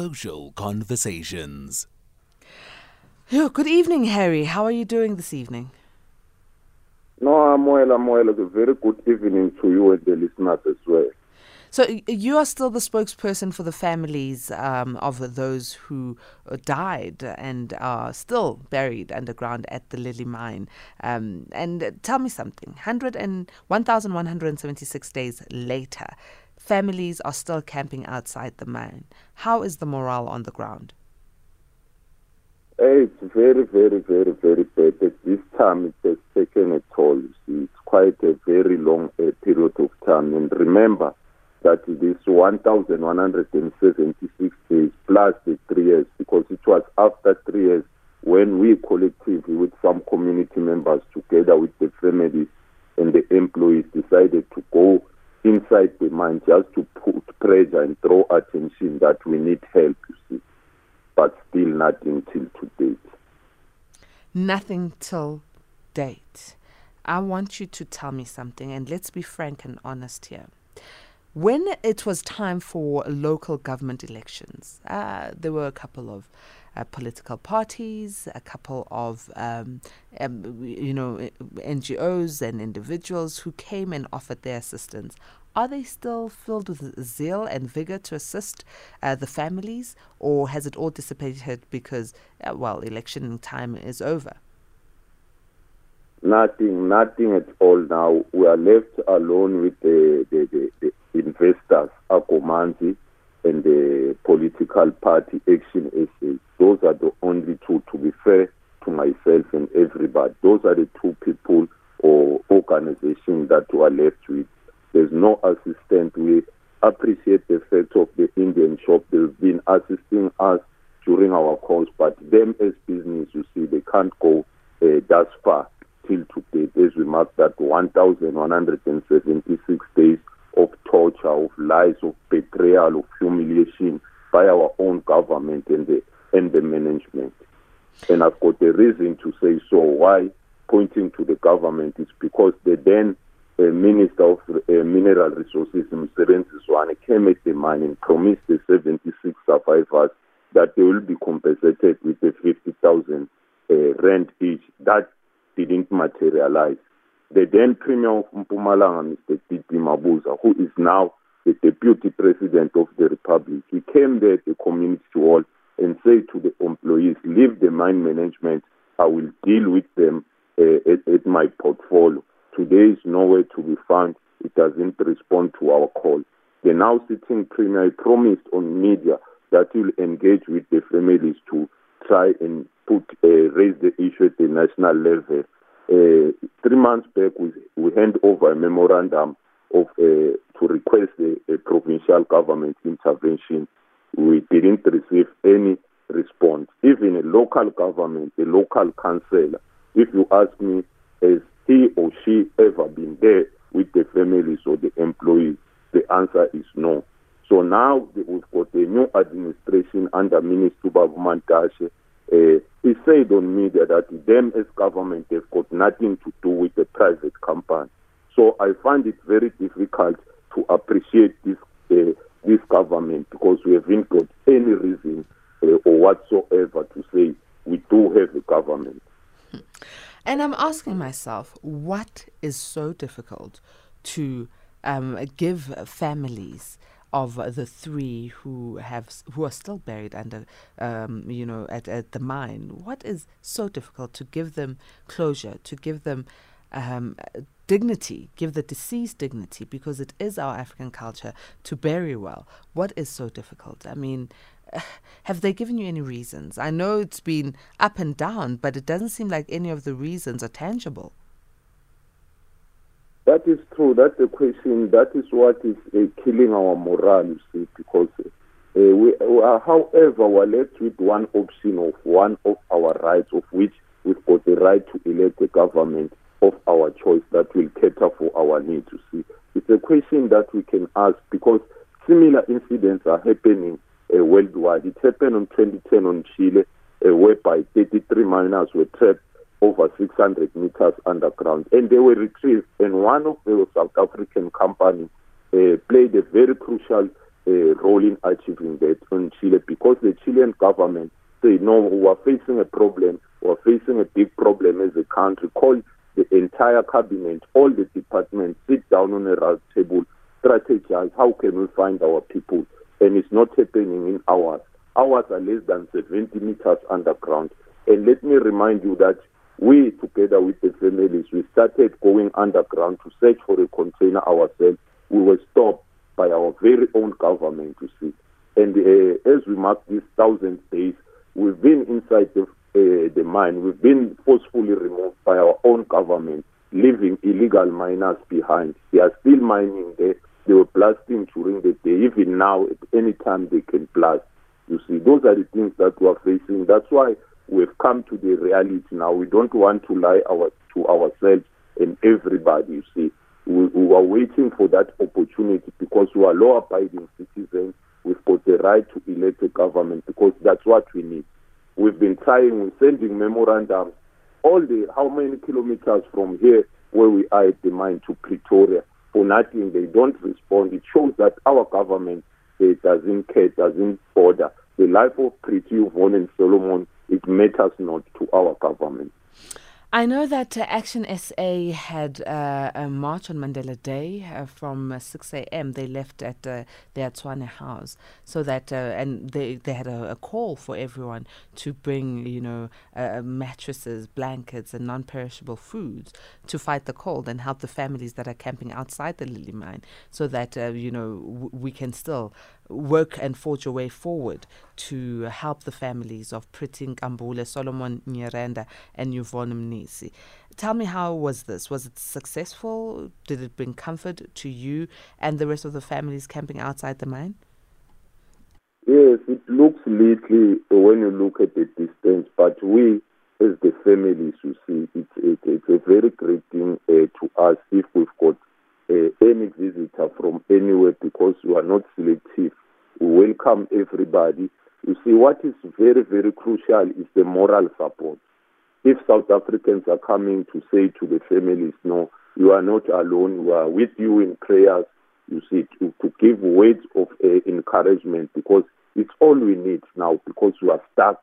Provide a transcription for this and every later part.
Social Conversations. Oh, good evening, Harry. How are you doing this evening? No, I'm well, I'm well. A very good evening to you and the listeners as well. So you are still the spokesperson for the families um, of those who uh, died and are still buried underground at the Lily mine. Um, and tell me something: 100 and 1,176 days later, families are still camping outside the mine. How is the morale on the ground? It's very, very, very, very bad. At this time, it has taken a toll. See, it's quite a very long uh, period of time. And remember that this 1,176 days plus the three years, because it was after three years when we collectively, with some community members, together with the families and the employees, decided to go inside the mind just to put pressure and draw attention that we need help, you see. But still nothing till to date. Nothing till date. I want you to tell me something, and let's be frank and honest here. When it was time for local government elections, uh, there were a couple of political parties, a couple of um, um, you know NGOs and individuals who came and offered their assistance. Are they still filled with zeal and vigor to assist uh, the families, or has it all dissipated because, uh, well, election time is over? Nothing, nothing at all now. We are left alone with the, the, the, the investors, Akomanzi, and the political party Action SA. Those are the only two, to be fair to myself and everybody. Those are the two people or organizations that we are left with. There's no assistant. We appreciate the fact of the Indian shop. They've been assisting us during our calls, but them as business, you see, they can't go uh, that far till today. We mark that 1,176 days of torture, of lies, of betrayal, of humiliation by our own government and the and the management. And I've got a reason to say so. Why pointing to the government is because the then uh, Minister of uh, Mineral Resources, Mosebenzi Zwane, came at the mine and promised the 76 survivors that they will be compensated with a 50,000 uh, rent each. That didn't materialize. The then Premier of Mpumalanga, Mr. DD Mabuza, who is now the Deputy President of the Republic, he came there at the community hall and said to the employees, leave the mine management, I will deal with them uh, at, at my portfolio. Today is nowhere to be found. It doesn't respond to our call. The now sitting premier promised on media that he will engage with the families to try and put uh, raise the issue at the national level. Uh, three months back, we, we hand over a memorandum of uh, to request a, a provincial government intervention. We didn't receive any response. Even a local government, a local councillor, if you ask me, has he or she ever been there with the families or the employees? The answer is no. So now we've got a new administration under Minister Babu Mantashe. Uh, he said on media that them as government have got nothing to do with the private company. So I find it very difficult to appreciate this uh, this government because we haven't got any reason uh, or whatsoever to say we do have a government. And I'm asking myself, what is so difficult to um, give families of the three who have who are still buried under, um, you know, at, at the mine? What is so difficult to give them closure, to give them um, dignity, give the deceased dignity, because it is our African culture to bury well. What is so difficult? I mean, have they given you any reasons? I know it's been up and down, but it doesn't seem like any of the reasons are tangible. That is true. That's the question. That is what is uh, killing our morale, you see, because uh, we, uh, however, we're left with one option of one of our rights, of which we've got the right to elect a government of our choice that will cater for our needs, you see. It's a question that we can ask because similar incidents are happening uh, worldwide. It happened in 2010 on Chile, uh, whereby 33 miners were trapped over 600 meters underground, and they were retrieved. And one of the South African companies uh, played a very crucial uh, role in achieving that in Chile because the Chilean government say, no, we are facing a problem, we are facing a big problem as a country, call the entire cabinet, all the departments, sit down on a round table, strategize, how can we find our people? And it's not happening in hours. Hours are less than 70 meters underground. And let me remind you that we, together with the families, we started going underground to search for a container ourselves. We were stopped by our very own government, you see. And uh, as we mark these thousand days, we've been inside the, uh, the mine. We've been forcefully removed by our own government, leaving illegal miners behind. They are still mining there. They were blasting during the day. Even now, at any time they can blast. You see, those are the things that we are facing. That's why we've come to the reality now. We don't want to lie our, to ourselves and everybody, you see. We, we are waiting for that opportunity because we are law abiding citizens. We've got the right to elect a government because that's what we need. We've been trying, we're sending memorandums all the how many kilometers from here where we are at the mine to Pretoria for nothing. They don't respond. It shows that our government it doesn't care, doesn't bother. The life of Pretty Yvonne and Solomon it matters not to our government. I know that uh, Action SA had uh, a march on Mandela Day uh, from uh, 6 a.m. They left at uh, their house, so that uh, and they they had a, a, call for everyone to bring you know mattresses, blankets, and non-perishable foods to fight the cold and help the families that are camping outside the Lily mine, so that you know w- we can still work and forge a way forward to help the families of Pretty Nkambule, Solomon Nyirenda, and Yvonne Mnisi. Tell me how was this? Was it successful? Did it bring comfort to you and the rest of the families camping outside the mine? Yes, it looks little when you look at the distance, but we, as the families, you see, it, it, it's a very great thing uh, to us if we've got uh, any visitor from anywhere because we are not selective. We welcome everybody. You see, what is very, very crucial is the moral support. If South Africans are coming to say to the families, no, you are not alone, we are with you in prayers, you see, to, to give words of uh, encouragement because it's all we need now because we are stuck.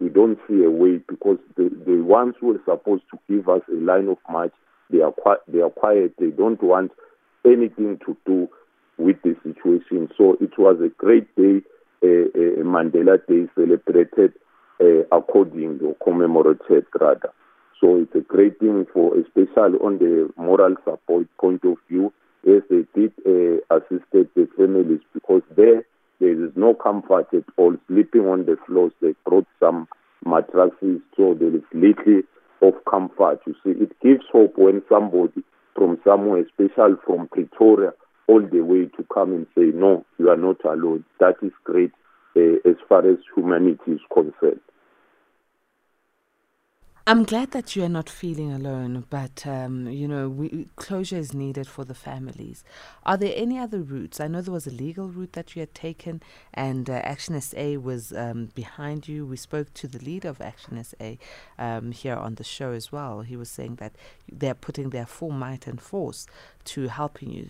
We don't see a way because the, the ones who are supposed to give us a line of march they are quiet. They are quiet. They don't want anything to do with the situation. So it was a great day, uh, Mandela Day, celebrated uh, according or commemorated rather. So it's a great thing for, especially on the moral support point of view, as they did uh, assisted the families because there there is no comfort at all. Sleeping on the floors, they brought some mattresses, so there is little of comfort. You see, it gives hope when somebody from somewhere, especially from Pretoria, all the way to come and say, no, you are not alone. That is great uh, as far as humanity is concerned. I'm glad that you are not feeling alone, but um, you know, we, closure is needed for the families. Are there any other routes? I know there was a legal route that you had taken, and uh, Action SA was um, behind you. We spoke to the leader of Action SA um, here on the show as well. He was saying that they're putting their full might and force to helping you.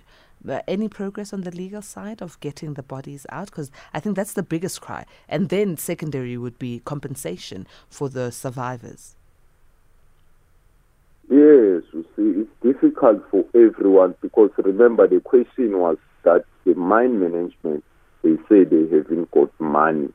Uh, any progress on the legal side of getting the bodies out? Because I think that's the biggest cry. And then secondary would be compensation for the survivors. Yes, you see, it's difficult for everyone because remember the question was that the mine management, they say they haven't got money.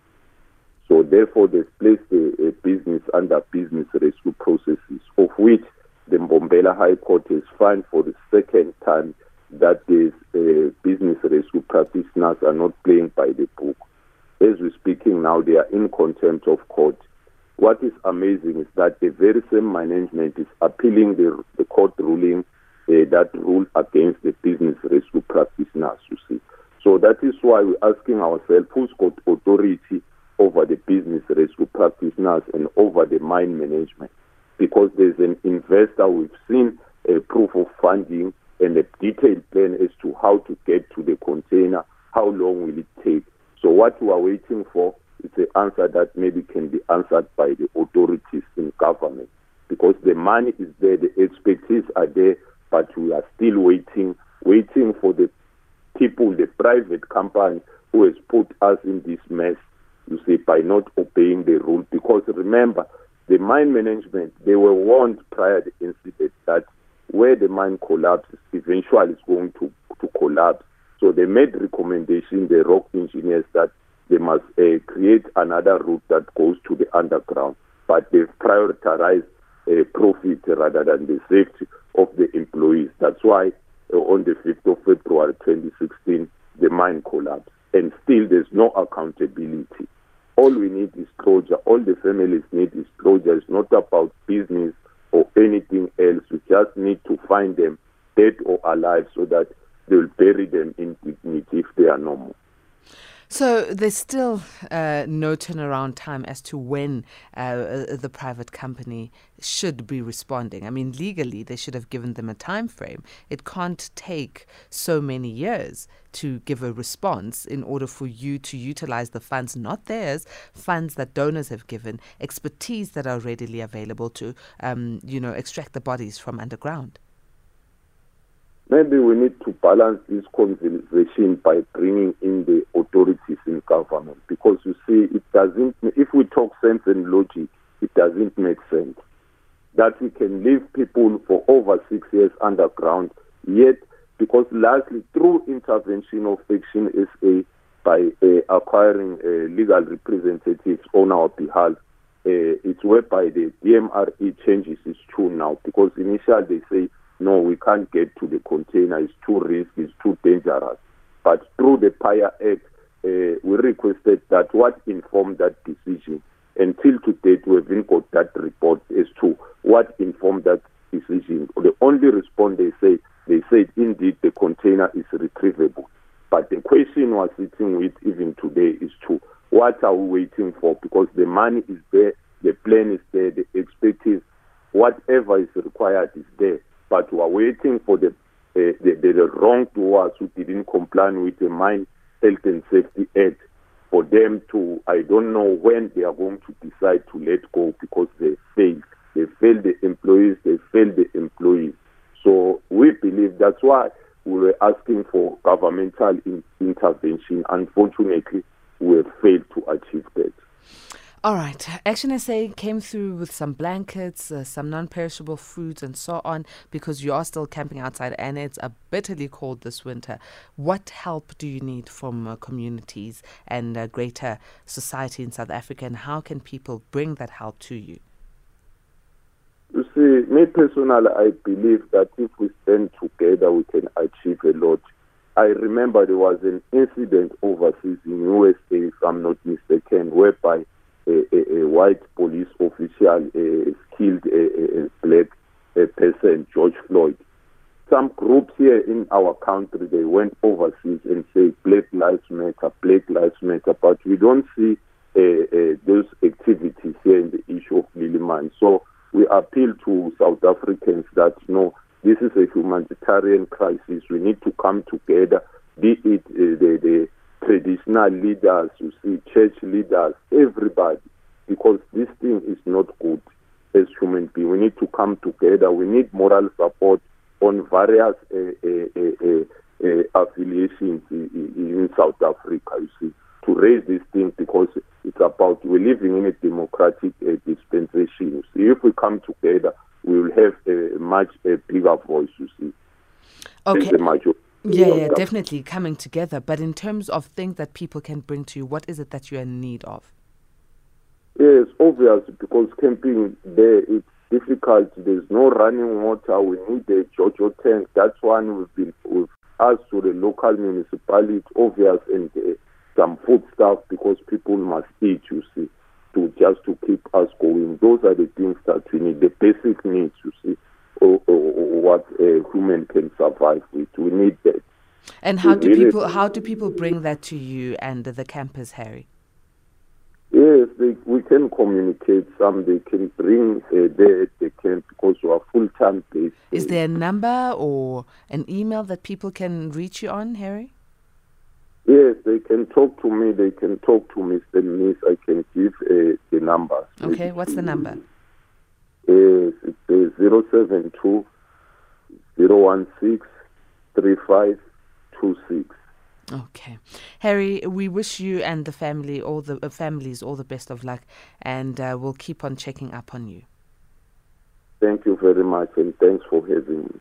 So therefore they've placed a, a business under business rescue processes, of which the Mbombela High Court has found for the second time that these uh, business rescue practitioners are not playing by the book. As we're speaking now, they are in contempt of court what is amazing is that the very same management is appealing the, the court ruling uh, that ruled against the business rescue practitioners, you see. So that is why we're asking ourselves who's got authority over the business rescue practitioners and over the mine management. Because there's an investor, we've seen a proof of funding and a detailed plan as to how to get to the container, how long will it take. So what we are waiting for it's an answer that maybe can be answered by the authorities in government because the money is there, the expertise are there, but we are still waiting, waiting for the people, the private company who has put us in this mess. You see, by not obeying the rule. Because remember, the mine management, they were warned prior to the incident that where the mine collapses, eventually it's going to, to collapse. So they made recommendation, the rock engineers, that they must uh, create another route that goes to the underground. But they've prioritized uh, profit rather than the safety of the employees. That's why uh, on the 5th of February 2016, the mine collapsed. And still there's no accountability. All we need is closure. All the families need is closure. It's not about business or anything else. We just need to find them dead or alive so that they'll bury them in dignity if they are normal. So there's still uh, no turnaround time as to when uh, uh, the private company should be responding. I mean, legally, they should have given them a time frame. It can't take so many years to give a response in order for you to utilize the funds, not theirs, funds that donors have given, expertise that are readily available to, um, you know, extract the bodies from underground. Maybe we need to balance this conversation by bringing in the authorities in government because you see, it doesn't, if we talk sense and logic, it doesn't make sense. That we can leave people for over six years underground, yet, because lastly, through intervention of Action SA by uh, acquiring uh, legal representatives on our behalf, uh, it's whereby the DMRE changes its tune now because initially they say no, we can't get to the container, it's too risky, it's too dangerous. But through the PAIA Act, uh, we requested that what informed that decision. Until to date, we haven't got that report as to what informed that decision. The only response they say, they said indeed the container is retrievable. But the question we're sitting with even today is to what are we waiting for? Because the money is there, the plan is there, the expertise, whatever is required is there but we are waiting for the, uh, the, the, the wrongdoers who didn't comply with the Mine Health and Safety Act for them to, I don't know when they are going to decide to let go because they failed. They failed the employees, they failed the employees. So we believe that's why we were asking for governmental in- intervention. Unfortunately, we have failed to achieve that. All right. Action SA came through with some blankets, uh, some non perishable foods, and so on because you are still camping outside and it's bitterly cold this winter. What help do you need from uh, communities and uh, greater society in South Africa, and how can people bring that help to you? You see, me personally, I believe that if we stand together, we can achieve a lot. I remember there was an incident overseas in USA, if I'm not mistaken, whereby a, a, white police official killed a, black person, George Floyd. Some groups here in our country, they went overseas and say Black Lives Matter, Black Lives Matter, but we don't see those activities here in the issue of Lily mine. So we appeal to South Africans that, know, this is a humanitarian crisis. We need to come together, be it uh, the, the traditional leaders, you see, church leaders, everybody, because this thing is not good as human beings. We need to come together. We need moral support on various uh, uh, uh, affiliations in, in South Africa, you see, to raise this thing because it's about we're living in a democratic dispensation. You see, if we come together, we will have a much bigger voice, you see. Okay. Yeah, yeah, definitely coming together. But in terms of things that people can bring to you, what is it that you're in need of? Yes, obvious because camping there it's difficult. There's no running water. We need a JoJo tank. That's one we've been we've asked to the local municipality. Obvious and uh, some food stuff because people must eat. You see, to just to keep us going. Those are the things that we need. The basic needs. You see or, or, or what a human can survive with. We need that. And how do people how do people bring that to you and the campus, Harry? Yes, they, we can communicate. Some they can bring uh, there at the camp because we are full time based. Is there a number or an email that people can reach you on, Harry? Yes, they can talk to me. They can talk to Mr. Miss. I can give uh, the numbers. Okay, what's the number? Yes, it's 072 016 3526. Okay, Harry, we wish you and the family, all the uh, families, all the best of luck, and uh, we'll keep on checking up on you. Thank you very much, and thanks for having me.